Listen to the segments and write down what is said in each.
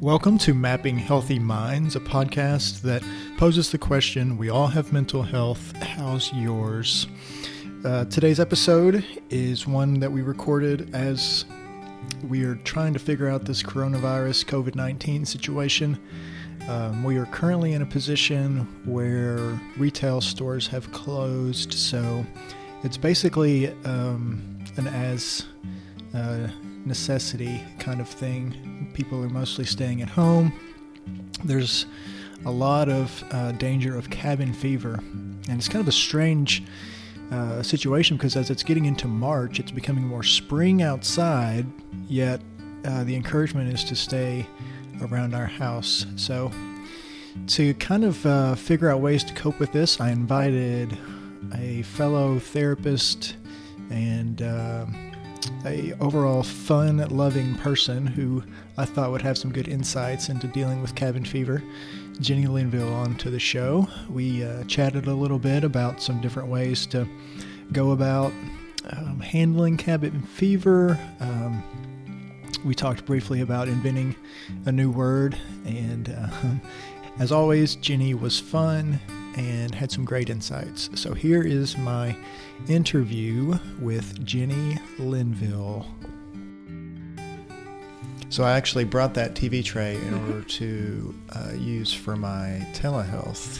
Welcome to Mapping Healthy Minds, a podcast that poses the question we all have mental health. How's yours? Uh, today's episode is one that we recorded as we are trying to figure out this coronavirus COVID 19 situation. Um, we are currently in a position where retail stores have closed, so it's basically um, an as uh, necessity kind of thing. People are mostly staying at home. There's a lot of uh, danger of cabin fever, and it's kind of a strange uh, situation because as it's getting into March, it's becoming more spring outside, yet uh, the encouragement is to stay around our house. So, to kind of uh, figure out ways to cope with this, I invited a fellow therapist and uh, a overall fun loving person who I thought would have some good insights into dealing with cabin fever. Jenny Linville onto the show. We uh, chatted a little bit about some different ways to go about um, handling cabin fever. Um, we talked briefly about inventing a new word, and uh, as always, Jenny was fun and had some great insights. So here is my interview with Jenny Linville. So I actually brought that TV tray in Mm-hmm. order to uh, use for my telehealth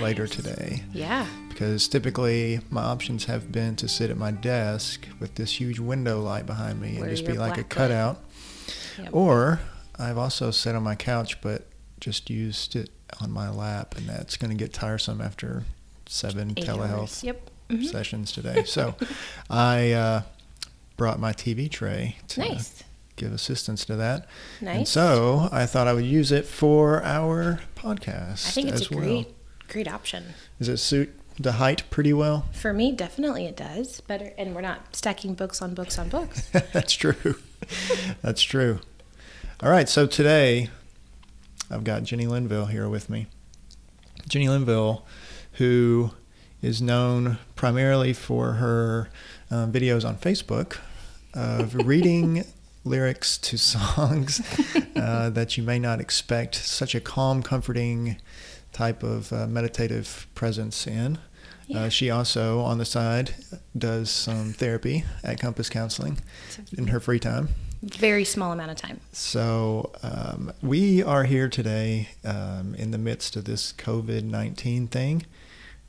later today Yeah. because typically my options have been to sit at my desk with this huge window light behind me and just be like a cutout. Yep. Or I've also sat on my couch but just used it on my lap, and that's going to get tiresome after seven Eight telehealth. Yep. Mhm. sessions today. So I uh, brought my TV tray to Nice. give assistance to that. Nice. And so I thought I would use it for our podcast I think it's a well. great, great option. Does it suit the height pretty well? For me, definitely it does. Better, and we're not stacking books on books on books. That's true. That's true. All right, so today I've got Jenny Linville here with me. Jenny Linville, who is known primarily for her um, videos on Facebook of reading lyrics to songs uh, that you may not expect such a calm, comforting type of uh, meditative presence in. Yeah. Uh, she also, on the side, does some therapy at Compass Counseling in her free time. Very small amount of time. So um, we are here today um, in the midst of this COVID nineteen thing.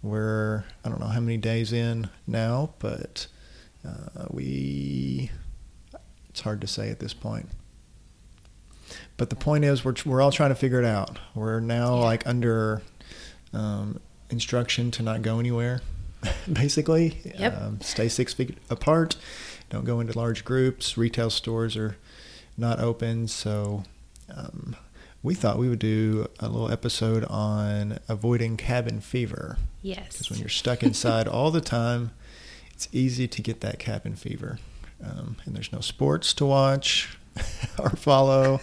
We're I don't know how many days in now, but uh, we it's hard to say at this point. But the point is, we're we're all trying to figure it out. We're now Yeah. like under um, instruction to not go anywhere, basically. Yep. Um, stay six feet apart. Don't go into large groups. Retail stores are not open, so um, we thought we would do a little episode on avoiding cabin fever. Yes. Because when you're stuck inside all the time, it's easy to get that cabin fever. Um, and there's no sports to watch or follow.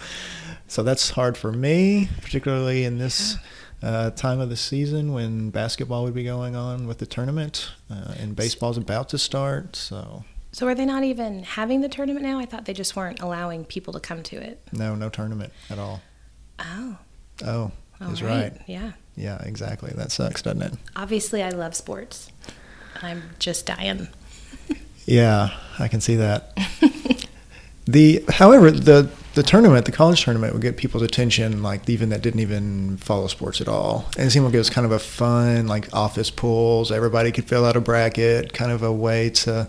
So that's hard for me, particularly in this uh, time of the season when basketball would be going on with the tournament uh, and baseball's about to start. So, So are they not even having the tournament now? I thought they just weren't allowing people to come to it. no, no tournament at all. Oh. Oh, all is right. Yeah. Yeah, exactly. That sucks, doesn't it? Obviously, I love sports. I'm just dying. Yeah, I can see that. the however the the tournament, the college tournament, would get people's attention, like even that didn't even follow sports at all. And it seemed like it was kind of a fun, like office pools. Everybody could fill out a bracket, kind of a way to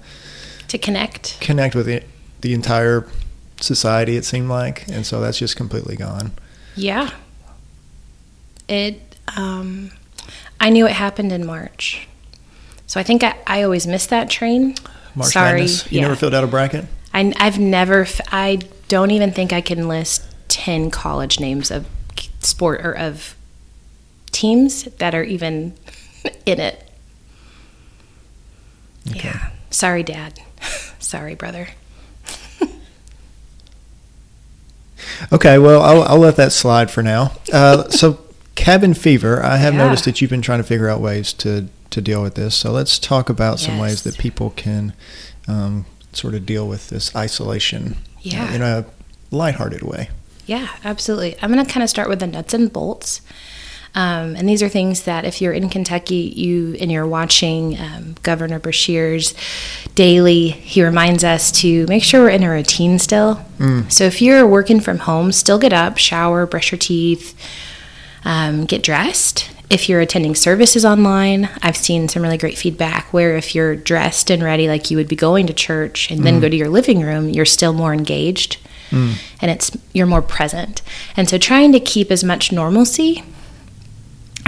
To connect. connect with the, the entire society. It seemed like, and so that's just completely gone. Yeah. It, um, I knew it happened in March. So I think I, I always missed that train. March Sorry. Madness. You yeah. never filled out a bracket. I, I've never, f- I don't even think I can list 10 college names of sport or of teams that are even in it. Okay. Yeah. Sorry, Dad. Sorry, brother. Okay, well, I'll, I'll let that slide for now. Uh, so, cabin fever, I have Yeah. noticed that you've been trying to figure out ways to, to deal with this. So, let's talk about some ways that people can um, sort of deal with this isolation uh, Yeah. in a lighthearted way. Yeah, absolutely. I'm going to kind of start with the nuts and bolts. Um, and these are things that if you're in Kentucky, you and you're watching um, Governor Beshear's daily, he reminds us to make sure we're in a routine still. Mm. So if you're working from home, still get up, shower, brush your teeth, um, get dressed. If you're attending services online, I've seen some really great feedback where if you're dressed and ready like you would be going to church and then mm. go to your living room, you're still more engaged. Mm. And it's you're more present. And so trying to keep as much normalcy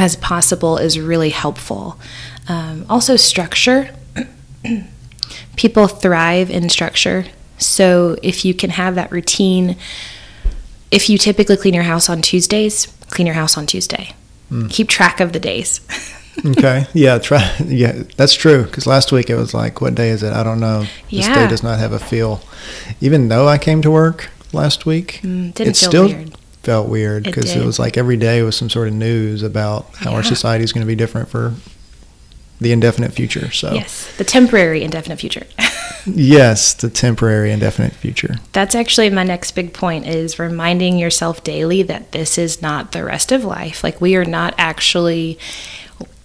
as possible is really helpful. Um, also, structure. People thrive in structure. So, if you can have that routine, if you typically clean your house on Tuesdays, clean your house on Tuesday. Mm. Keep track of the days. okay. Yeah. Try. Yeah, that's true. Because last week it was like, what day is it? I don't know. This yeah. day does not have a feel. Even though I came to work last week, mm, didn't feel still weird felt weird because it, it, was like every day was some sort of news about how yeah. our society is going to be different for the indefinite future. So yes, the temporary indefinite future. yes, the temporary indefinite future. That's actually my next big point is reminding yourself daily that this is not the rest of life. Like we are not actually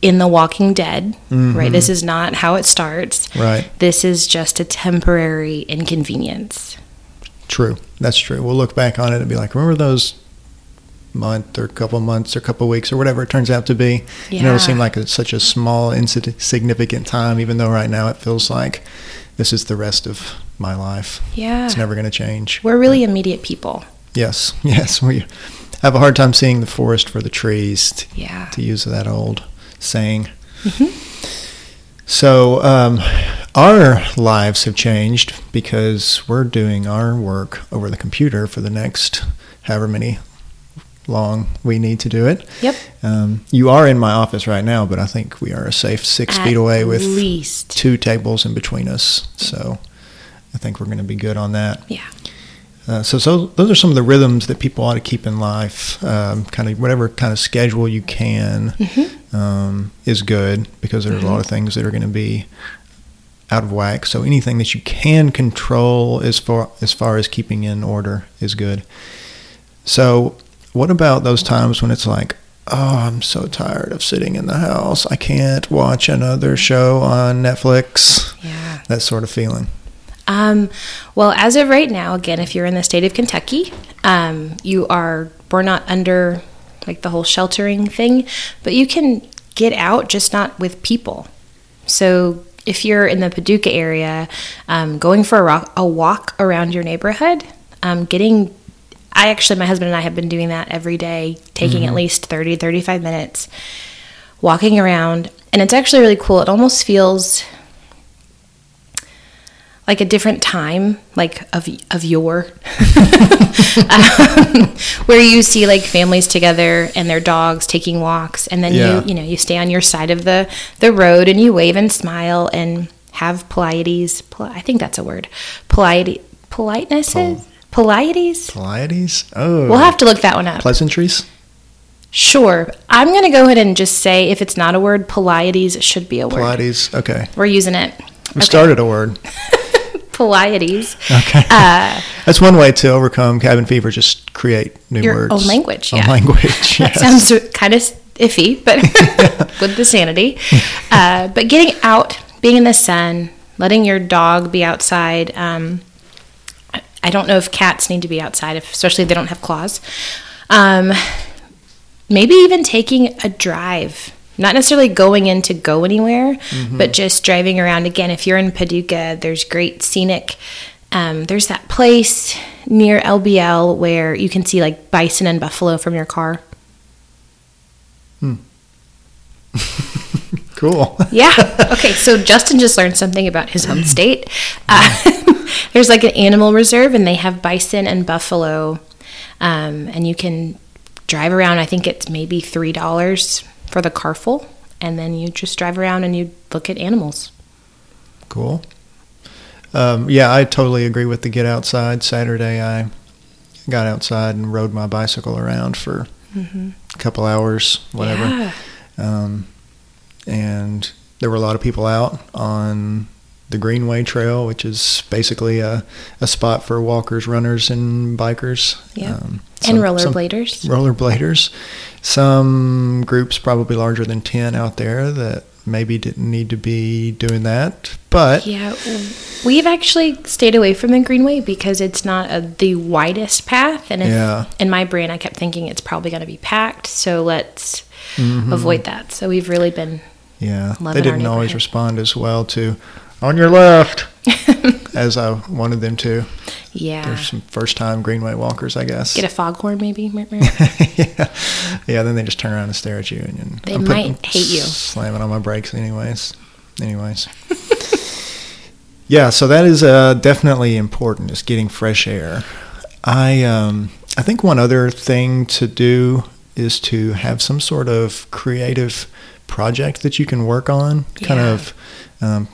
in the walking dead mm-hmm. right this is not how it starts right this is just a temporary inconvenience true that's true we'll look back on it and be like remember those month or a couple months or a couple weeks or whatever it turns out to be. Yeah. You know, it seemed like a, such a small, insignificant time, even though right now it feels like this is the rest of my life. Yeah. It's never going to change. We're really but, immediate people. Yes, yes. We have a hard time seeing the forest for the trees, to, yeah. to use that old saying. Mm-hmm. So, um, our lives have changed because we're doing our work over the computer for the next however many long we need to do it. Yep. Um, you are in my office right now, but I think we are a safe six At feet away with least. two tables in between us. So I think we're going to be good on that. Yeah. Uh, so, so those are some of the rhythms that people ought to keep in life. Um, kind of whatever kind of schedule you can mm-hmm. um, is good because there's mm-hmm. a lot of things that are going to be out of whack. So anything that you can control as far as far as keeping in order is good. So what about those times when it's like, oh, I'm so tired of sitting in the house. I can't watch another show on Netflix. Yeah. That sort of feeling. Um, well, as of right now, again, if you're in the state of Kentucky, um, you are, we're not under like the whole sheltering thing, but you can get out, just not with people. So if you're in the Paducah area, um, going for a, rock, a, walk around your neighborhood, um, getting I actually, my husband and I have been doing that every day, taking mm-hmm. at least 30, 35 minutes, walking around. And it's actually really cool. It almost feels like a different time, like of of your, um, where you see like families together and their dogs taking walks, and then yeah. you you know you stay on your side of the the road and you wave and smile and have politeities. I think that's a word. Polite politeness. Polieties? Polieties? Oh. We'll have to look that one up. Pleasantries? Sure. I'm going to go ahead and just say if it's not a word, polieties should be a word. Polieties, okay. We're using it. We okay. started a word. polieties. Okay. Uh, That's one way to overcome cabin fever, just create new your words. own language. Own yeah. language. that sounds kind of iffy, but with the sanity. Uh, but getting out, being in the sun, letting your dog be outside. Um, I don't know if cats need to be outside, if, especially if they don't have claws. Um, maybe even taking a drive. Not necessarily going in to go anywhere, mm-hmm. but just driving around. Again, if you're in Paducah, there's great scenic. Um, there's that place near LBL where you can see like bison and buffalo from your car. Hmm. cool. yeah. Okay. So Justin just learned something about his home state. Uh, there's like an animal reserve, and they have bison and buffalo, um, and you can drive around. I think it's maybe three dollars for the car full, and then you just drive around and you look at animals. Cool. Um, yeah, I totally agree with the get outside. Saturday, I got outside and rode my bicycle around for mm-hmm. a couple hours, whatever. Yeah. Um, and there were a lot of people out on the Greenway Trail, which is basically a, a spot for walkers, runners, and bikers. Yeah. Um, and some- rollerbladers. rollerbladers. Some groups probably larger than 10 out there that maybe didn't need to be doing that. But Yeah, we've actually stayed away from the Greenway because it's not a, the widest path, and if, Yeah. in my brain, I kept thinking it's probably going to be packed. So let's Mm-hmm. avoid that. So we've really been yeah, they didn't always respond as well to on your left as I wanted them to. yeah. There's some first time Greenway walkers, I guess. Get a foghorn, maybe. Yeah. yeah, then they just turn around and stare at you, and, and They I'm might hate you. Slamming on my brakes, anyways. Anyways. yeah, so that is uh, definitely important. Is getting fresh air. I um, I think one other thing to do is to have some sort of creative project that you can work on. Kind Yeah. of um,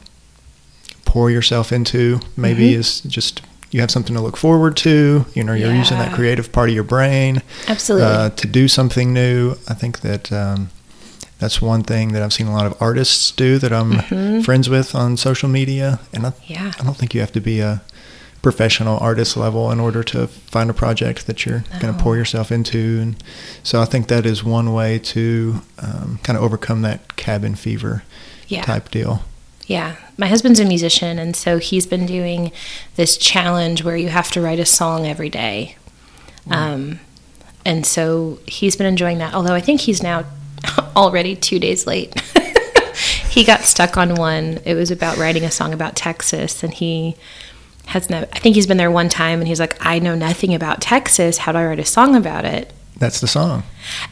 pour yourself into. Maybe Mhm. is just you have something to look forward to. You know, you're using that creative part of your brain Absolutely. uh, to do something new. I think that um, that's one thing that I've seen a lot of artists do that I'm Mhm. friends with on social media. And I, yeah. I don't think you have to be a professional artist level in order to find a project that you're going to pour yourself into. And so I think that is one way to um, kind of overcome that cabin fever Yeah. type deal. Yeah, my husband's a musician, and so he's been doing this challenge where you have to write a song every day. Um, and so he's been enjoying that. Although I think he's now already two days late. he got stuck on one. It was about writing a song about Texas, and he has no. I think he's been there one time, and he's like, "I know nothing about Texas. How do I write a song about it?" That's the song.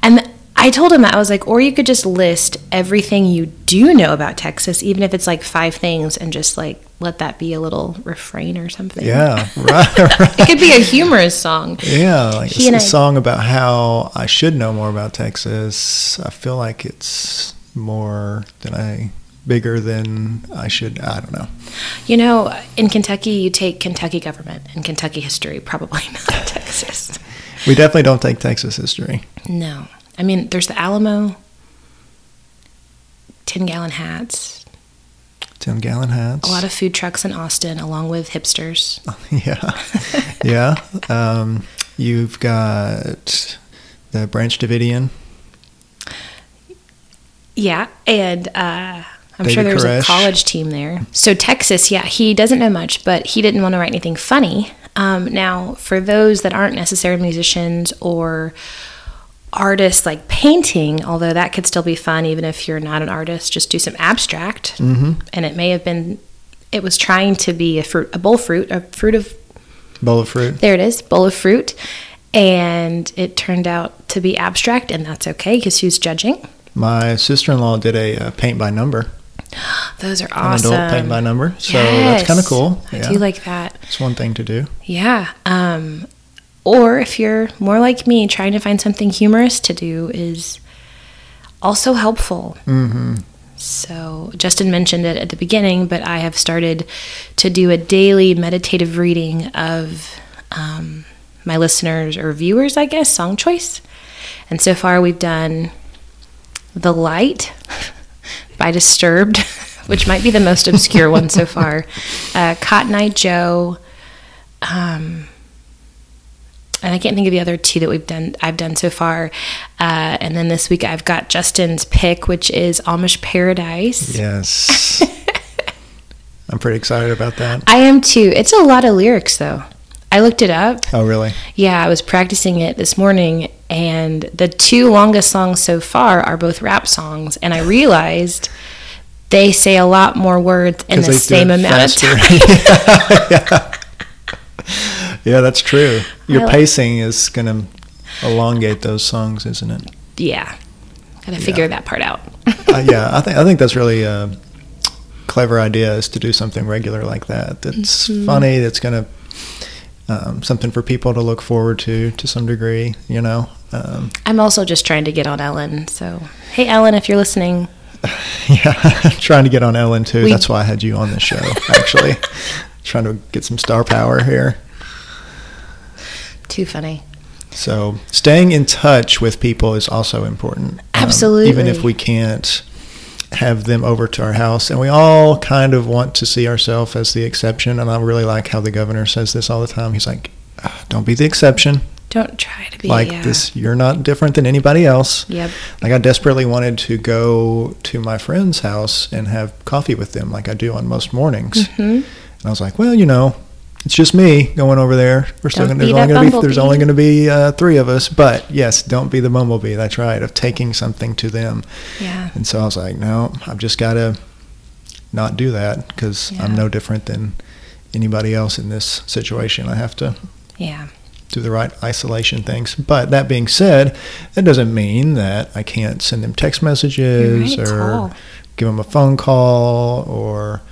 And I told him that I was like, or you could just list everything you do know about Texas, even if it's like five things, and just like let that be a little refrain or something. Yeah, right. right. It could be a humorous song. Yeah, like He a, a I- song about how I should know more about Texas. I feel like it's more than I bigger than I should. I don't know. You know, in Kentucky, you take Kentucky government and Kentucky history, probably not Texas. We definitely don't take Texas history. No. I mean, there's the Alamo, 10 gallon hats, Ten gallon hats. a lot of food trucks in Austin, along with hipsters. yeah, yeah. Um, you've got the Branch Davidian. Yeah, and uh, I'm sure there's a Koresh. college team there. So Texas, yeah, he doesn't know much, but he didn't want to write anything funny. Um, now, for those that aren't necessarily musicians or artists like painting, although that could still be fun even if you're not an artist, just do some abstract. Mm-hmm. And it may have been, it was trying to be a fruit, a bowl of fruit, a fruit of Bowl of fruit. there it is, bowl of fruit. And it turned out to be abstract, and that's okay because who's judging? My sister-in-law did a uh, paint by number, Those are an awesome. adult paint by number. So that's kind of cool. I yeah, do like that. it's one thing to do. Yeah. Um, or if you're more like me, trying to find something humorous to do is also helpful. Mm-hmm. So, Justin mentioned it at the beginning, but I have started to do a daily meditative reading of um, my listeners or viewers, I guess, song choice. And so far, we've done The Light by Disturbed, which might be the most obscure one so far. Uh, Cotton Eye Joe. Um, and I can't think of the other two that we've done. I've done so far, uh, and then this week I've got Justin's pick, which is Amish Paradise. Yes. I'm pretty excited about that. I am too. It's a lot of lyrics though. I looked it up. Oh, really? Yeah, I was practicing it this morning, and the two longest songs so far are both rap songs, and I realized they say a lot more words in the same amount faster. of time. yeah. Yeah, that's true. Your like- pacing is going to elongate those songs, isn't it? yeah, gotta figure that part out. uh, yeah, I think I think that's really a clever idea is to do something regular like that. That's Mm-hmm. funny. That's going to um, something for people to look forward to to some degree. You know. Um, I'm also just trying to get on Ellen. So, hey, Ellen, if you're listening, yeah, trying to get on Ellen too. We- That's why I had you on the show. Actually, trying to get some star power here. Too funny. So staying in touch with people is also important. Um, even if we can't have them over to our house, and we all kind of want to see ourselves as the exception. And I really like how the governor says this all the time. He's like, "Ah, "Don't be the exception. Don't try to be like yeah. this, you're not different than anybody else." Yep. Like I desperately wanted to go to my friend's house and have coffee with them, like I do on most mornings. hmm And I was like, "Well, you know." It's just me going over there. We're still gonna, there's only going to be there's only going to be uh, three of us, but yes, don't be the bumblebee. That's right. Of taking something to them. Yeah. And so I was like, no, I've just got to not do that because I'm no different than anybody else in this situation. I have to Yeah. do the right isolation things. But that being said, that doesn't mean that I can't send them text messages right, or call. give them a phone call or,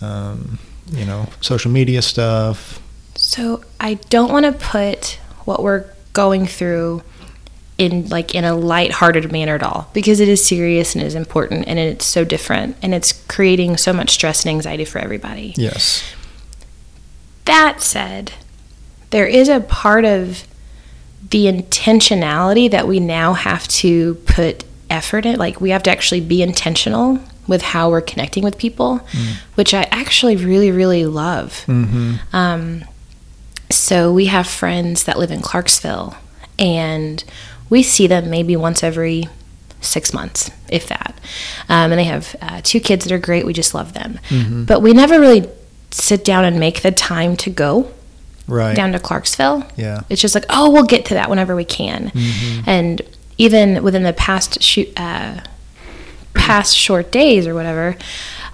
um, you know, social media stuff. So I don't want to put what we're going through in like in a light-hearted manner at all because it is serious and it is important and it's so different and it's creating so much stress and anxiety for everybody. Yes. That said, there is a part of the intentionality that we now have to put effort in. Like, we have to actually be intentional with how we're connecting with people, which I actually really, really love. Mm-hmm. Um, so, we have friends that live in Clarksville, and we see them maybe once every six months, if that. Um, and they have uh, two kids that are great. We just love them. Mm-hmm. But we never really sit down and make the time to go Right. down to Clarksville. Yeah. It's just like, oh, we'll get to that whenever we can. Mm-hmm. And even within the past shoot, uh, past short days or whatever,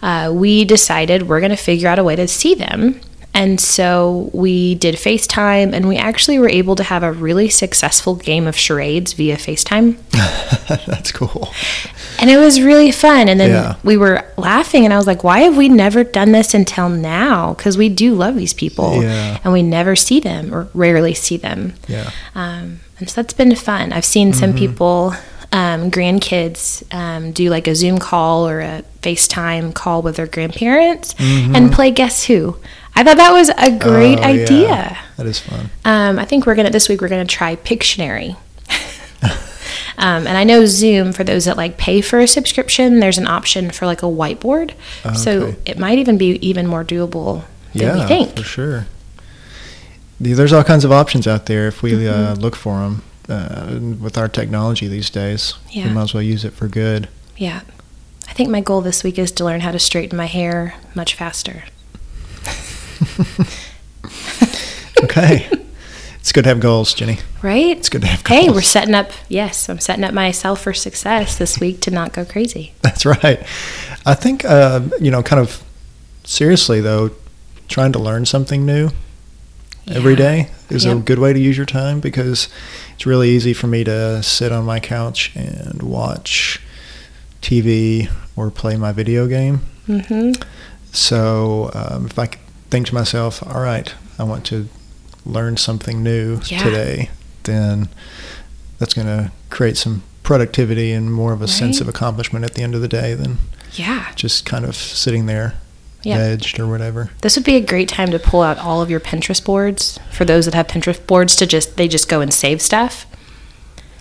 uh, we decided we're going to figure out a way to see them. And so we did FaceTime, and we actually were able to have a really successful game of charades via FaceTime. That's cool. And it was really fun. And then Yeah. we were laughing, and I was like, why have we never done this until now? Because we do love these people, Yeah. and we never see them or rarely see them. Yeah. Um, and so that's been fun. I've seen some people, um, grandkids, um, do like a Zoom call or a FaceTime call with their grandparents and play Guess Who. I thought that was a great Oh, yeah. idea. That is fun. Um, I think we're gonna this week we're gonna try Pictionary. um, and I know Zoom for those that like pay for a subscription. There's an option for like a whiteboard, so it might even be even more doable than Yeah, we think. for sure. There's all kinds of options out there if we uh, Mm-hmm. look for them. Uh, with our technology these days, Yeah. we might as well use it for good. Yeah, I think my goal this week is to learn how to straighten my hair much faster. Okay. it's good to have goals, Jenny. Right? It's good to have goals. Hey, we're setting up. Yes, I'm setting up myself for success this week to not go crazy. That's right. I think, uh, you know, kind of seriously, though, trying to learn something new every Yeah. day is a good way to use your time because it's really easy for me to sit on my couch and watch TV or play my video game. hmm So um, if I think to myself, all right, I want to learn something new Yeah. today, then that's going to create some productivity and more of a sense of accomplishment at the end of the day than Yeah. just kind of sitting there Yeah. edged or whatever. This would be a great time to pull out all of your Pinterest boards for those that have Pinterest boards to just they just go and save stuff.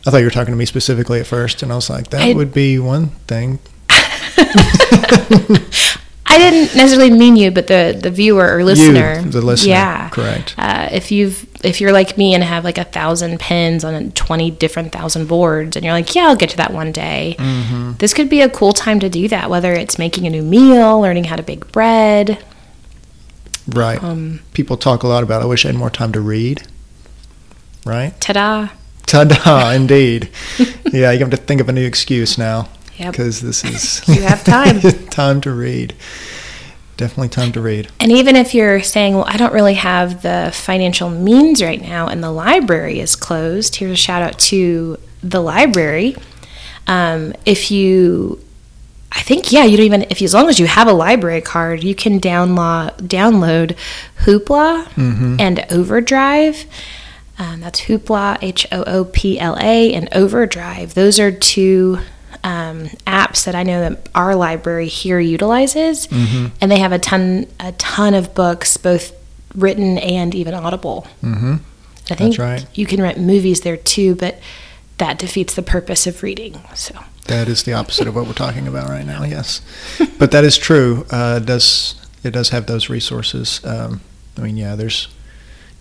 I thought you were talking to me specifically at first, and I was like, that I- would be one thing. I didn't necessarily mean you, but the the viewer or listener, the listener, yeah, correct. Uh, if you've if you're like me and have like a thousand pins on twenty different thousand boards, and you're like, yeah, I'll get to that one day. Mm-hmm. This could be a cool time to do that. Whether it's making a new meal, learning how to bake bread. Right. Um, People talk a lot about, I wish I had more time to read. Right? ta-da! Ta-da, indeed. yeah, you have to think of a new excuse now. Yep. Because this is You have time. time to read. Definitely time to read. And even if you're saying, well, I don't really have the financial means right now and the library is closed, here's a shout out to the library. Um, if you, I think, yeah, you don't even, if you, as long as you have a library card, you can download, download Hoopla and Overdrive. Um, that's Hoopla, H O O P L A, and Overdrive. Those are two um, apps that I know that our library here utilizes, and they have a ton, a ton of books, both written and even audible. Mm-hmm. I think right. you can rent movies there too, but that defeats the purpose of reading. So That is the opposite of what we're talking about right now. Yes, but that is true. Uh, it does it does have those resources? Um, I mean, yeah, there's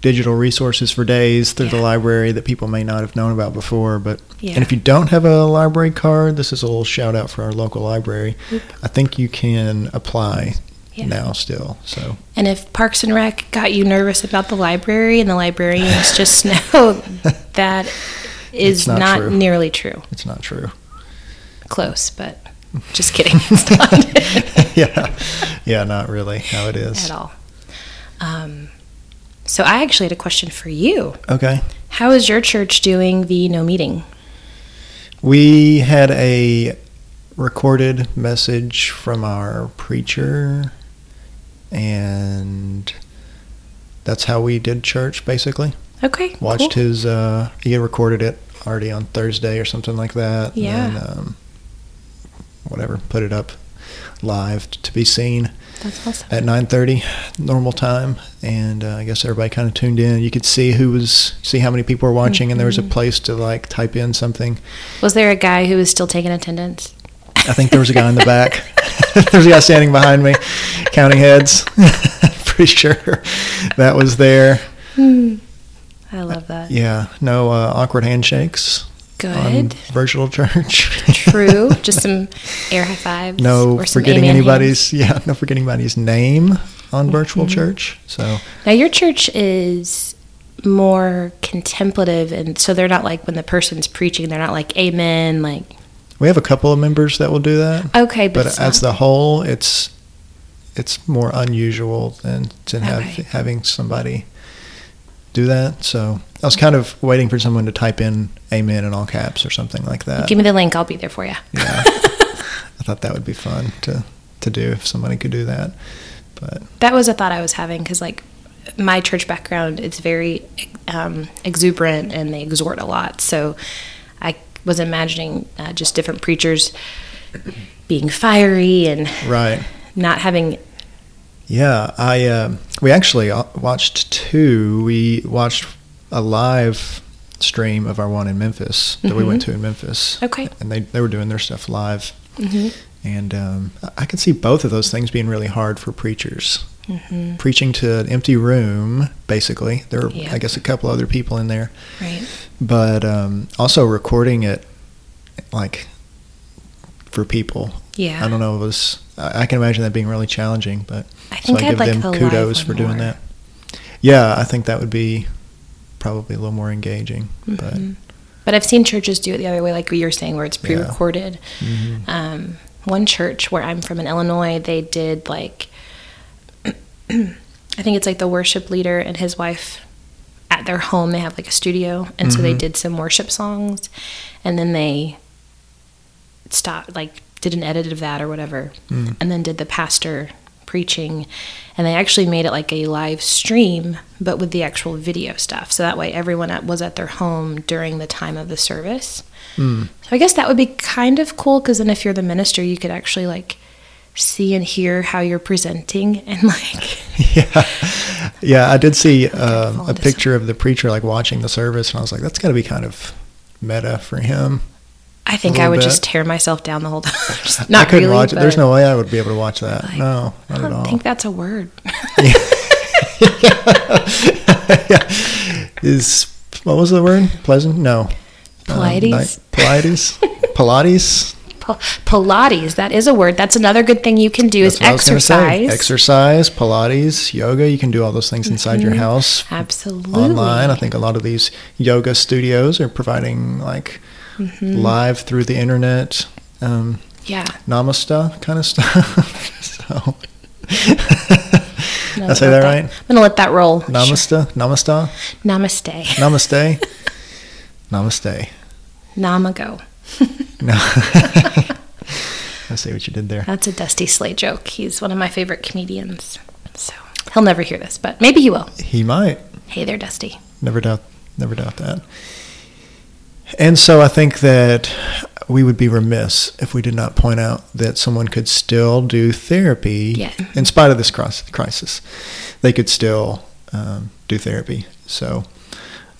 digital resources for days through the library that people may not have known about before. But Yeah. and if you don't have a library card, this is a little shout out for our local library. Oop. I think you can apply Yeah. now still. So And if Parks and Rec got you nervous about the library and the librarians, just know that is not not, true. nearly true. it's not true. Close, but just kidding. It's not yeah, yeah, not really how it is. at all. Um, so I actually had a question for you. Okay. How is your church doing the no meeting? We had a recorded message from our preacher, and that's how we did church basically. Okay. Watched cool. his, uh, he recorded it already on Thursday or something like that. and Yeah. then, um, whatever, put it up live to be seen That's awesome. at 9:30 normal time and uh, I guess everybody kind of tuned in you could see who was see how many people were watching and there was a Mhm. place to like type in something Was there a guy who was still taking attendance? I think there was a guy in the back there's a guy standing behind me counting heads pretty sure that was there I love that. yeah no uh, awkward handshakes Good. virtual church True. Just some air high fives. no or forgetting amen anybody's yeah no forgetting anybody's name on virtual Mhm. church so Now your church is more contemplative, and so they're not like when the person's preaching, they're not like amen, like we have a couple of members that will do that okay, but, but as not- the whole, it's it's more unusual than to have Okay. having somebody do that. So I was kind of waiting for someone to type in "Amen" in all caps or something like that. give me the link, I'll be there for you. yeah, I thought that would be fun to to do if somebody could do that. But that was a thought I was having because like my church background, it's very um, exuberant and they exhort a lot. So I was imagining uh, just different preachers being fiery and right, not having yeah, I um we actually uh, watched two. We watched a live stream of our one in Memphis that we went Mhm. to in Memphis. Okay. and they they were doing their stuff live. hmm And um, I- can see both of those things being really hard for preachers. hmm Preaching to an empty room, basically. There were, Yeah. I guess, a couple other people in there, right. but um, also recording it, like, for people. Yeah. I don't know. It was. I can imagine that being really challenging, but I think so I I'd give like them kudos for doing more. that. Yeah, I think that would be probably a little more engaging. But Mhm. But I've seen churches do it the other way, like you're saying, where it's pre-recorded. mhm. Um, one church where I'm from in Illinois, they did like, I think it's like the worship leader and his wife at their home. They have like a studio, and so they Mhm. did some worship songs, and then they stopped, like did an edit of that or whatever, Mm. and then did the pastor preaching and they actually made it like a live stream but with the actual video stuff so that way everyone at, was at their home during the time of the service Mm. so i guess that would be kind of cool because then if you're the minister you could actually like see and hear how you're presenting and like Yeah, yeah. I did see um, a picture of the preacher like watching the service, and I was like, "That's got to be kind of meta for him." I think I would bit. just tear myself down the whole time Just I not couldn't really watch it. There's no way I would be able to watch that. like, no, i not at don't all. think that's a word yeah. Is what was the word? Pleasant? No. Um, Pilates? ni- Pilates. Pilates. Pilates that is a word that's another good thing you can do That's is what I was gonna say. exercise Exercise, Pilates, yoga. You can do all those things inside your Mhm. house. absolutely Online. I think a lot of these yoga studios are providing like Mhm. live through the internet um, yeah namaste kind of stuff. so I say let that right? I'm gonna let that roll. Namaste, namaste, Namaste. namaste, namaste. Namago. No. I see what you did there. That's a Dusty Slay joke. He's one of my favorite comedians. So he'll never hear this, but maybe he will. He might. Hey there, Dusty. Never doubt. Never doubt that. And so I think that we would be remiss if we did not point out that someone could still do therapy Yeah. in spite of this crisis. They could still um, do therapy. So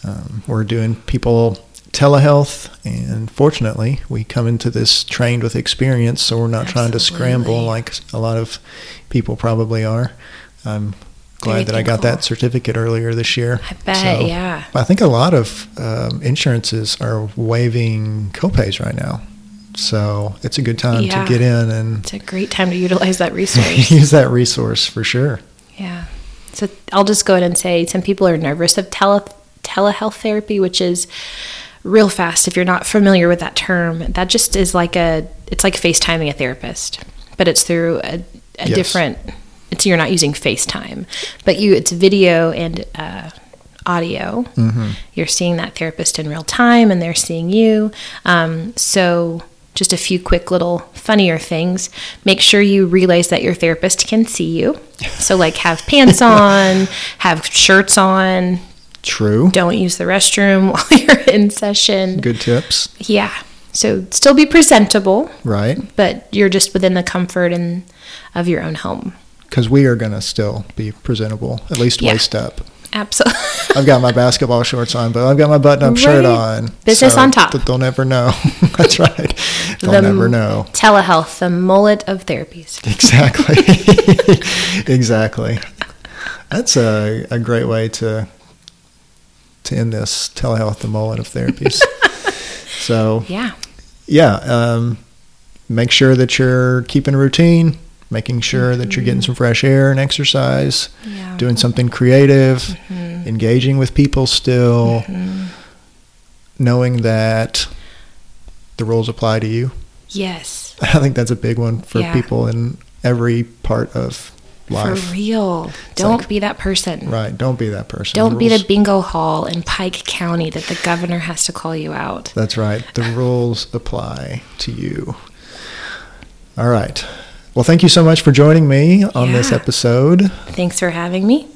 um, we're doing people telehealth, and fortunately, we come into this trained with experience, so we're not trying to scramble like a lot of people probably are. I'm glad that I got thankful. that certificate earlier this year. I bet, So, yeah. I think a lot of um, insurances are waiving copays right now. So it's a good time Yeah. to get in and It's a great time to utilize that resource. use that resource for sure. Yeah. So I'll just go ahead and say some people are nervous of tele telehealth therapy, which is real fast. If you're not familiar with that term, that just is like a it's like FaceTiming a therapist, but it's through a, a Yes. different. It's you're not using FaceTime, but you it's video and uh, audio. Mm-hmm. You're seeing that therapist in real time, and they're seeing you. Um, so. Just a few quick little funnier things. Make sure you realize that your therapist can see you. So, like, have pants on, have shirts on, True. don't use the restroom while you're in session. Good tips. Yeah. So, still be presentable, Right. but you're just within the comfort and of your own home. Because we are going to still be presentable, at least Yeah. waist up. Absolutely. I've got my basketball shorts on, but I've got my button up shirt on. Business on top. th- They'll never know. That's right. They'll The never know. Telehealth, the mullet of therapies. Exactly. exactly. That's a, a great way to to end this telehealth the mullet of therapies. so Yeah. yeah, um, make sure that you're keeping a routine, making sure that you're getting some fresh air and exercise, Yeah. doing something creative, Mhm. engaging with people still, Mhm. knowing that the rules apply to you. Yes. I think that's a big one for Yeah. people in every part of life. For real. Don't like- be that person. Right. Don't be that person. Don't be the bingo hall in Pike County that the governor has to call you out. That's right. The rules apply to you. All right. Well, thank you so much for joining me on this episode. Thanks for having me.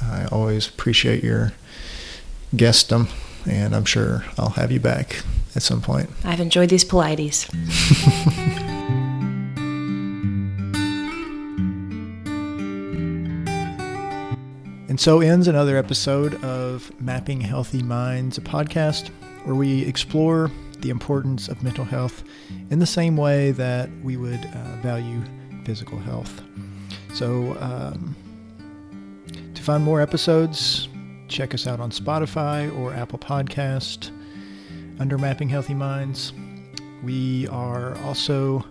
I always appreciate your guestdom, and I'm sure I'll have you back at some point. I've enjoyed these Pilates. And so ends another episode of Mapping Healthy Minds, a podcast where we explore the importance of mental health in the same way that we would uh, value physical health. So, um, to find more episodes, check us out on Spotify or Apple Podcast under Mapping Healthy Minds. We are also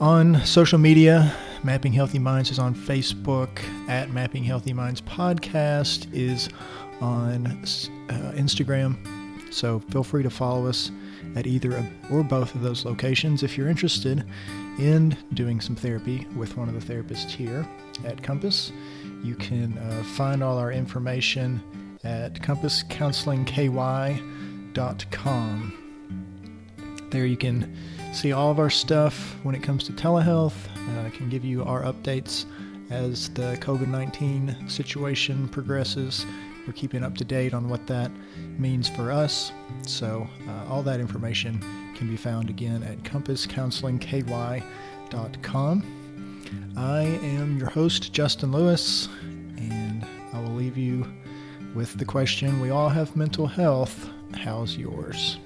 on social media. Mapping Healthy Minds is on Facebook. At Mapping Healthy Minds Podcast is on uh, Instagram. So feel free to follow us at either or both of those locations if you're interested in doing some therapy with one of the therapists here at Compass. You can uh, find all our information at compasscounselingky.com. There you can see all of our stuff when it comes to telehealth. Uh, can give you our updates as the COVID 19 situation progresses. We're keeping up to date on what that means for us. So, uh, all that information can be found again at compasscounselingky.com. I am your host, Justin Lewis, and I will leave you with the question We all have mental health. How's yours?